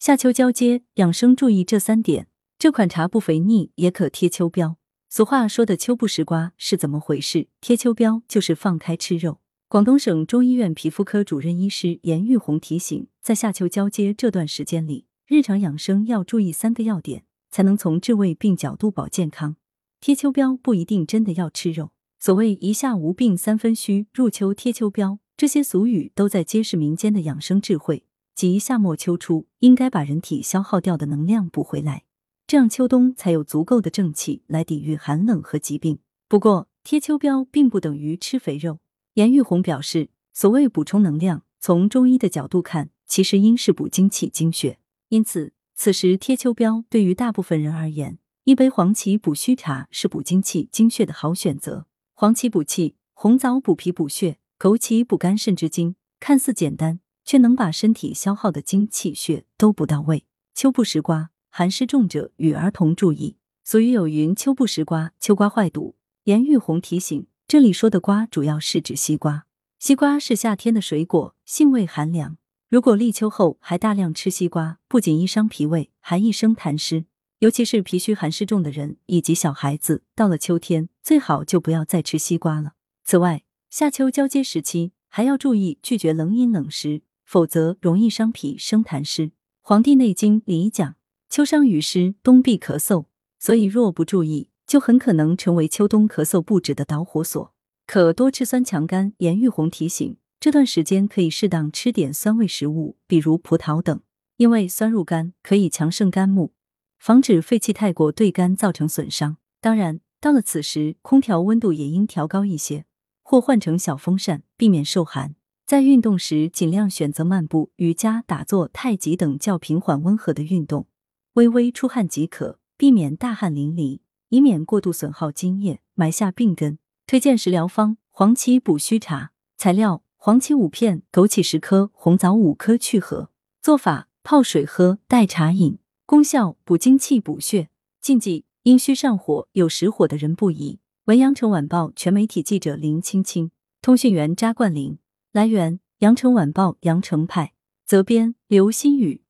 夏秋交接，养生注意这三点。这款茶不肥腻，也可贴秋膘。俗话说的秋不食瓜是怎么回事？贴秋膘就是放开吃肉。广东省中医院皮肤科主任医师严玉红提醒，在夏秋交接这段时间里，日常养生要注意三个要点，才能从治胃病角度保健康。贴秋膘不一定真的要吃肉。所谓一夏无病三分虚，入秋贴秋膘，这些俗语都在揭示民间的养生智慧。即夏末秋初，应该把人体消耗掉的能量补回来，这样秋冬才有足够的正气来抵御寒冷和疾病。不过，贴秋膘并不等于吃肥肉。严玉红表示，所谓补充能量，从中医的角度看，其实应是补精气精血。因此，此时贴秋膘对于大部分人而言，一杯黄芪补虚茶是补精气精血的好选择。黄芪补气，红枣补脾补血，枸杞补肝肾之精，看似简单。却能把身体消耗的精气血都补到位。秋不食瓜，寒湿重者与儿童注意。俗语有云：“秋不食瓜，秋瓜坏肚。”严玉红提醒，这里说的瓜主要是指西瓜。西瓜是夏天的水果，性味寒凉。如果立秋后还大量吃西瓜，不仅易伤脾胃，还易生痰湿。尤其是脾虚寒湿重的人以及小孩子，到了秋天最好就不要再吃西瓜了。此外，夏秋交接时期还要注意拒绝冷饮冷食。否则容易伤脾生痰湿。《黄帝内经》里讲：“秋伤于湿，冬必咳嗽。”所以若不注意，就很可能成为秋冬咳嗽不止的导火索。可多吃酸强肝。严玉红提醒，这段时间可以适当吃点酸味食物，比如葡萄等，因为酸入肝可以强盛肝木，防止肺气太过对肝造成损伤。当然，到了此时，空调温度也应调高一些，或换成小风扇，避免受寒。在运动时，尽量选择漫步、瑜伽、打坐、太极等较平缓温和的运动，微微出汗即可，避免大汗淋漓，以免过度损耗津液，埋下病根。推荐食疗方：黄芪补虚茶。材料：黄芪五片，枸杞十颗，红枣五颗去核。做法：泡水喝，代茶饮。功效：补精气、补血。禁忌：阴虚上火、有实火的人不宜。文阳城晚报全媒体记者林青青，通讯员扎冠林。来源：羊城晚报羊城派，责编：刘新宇。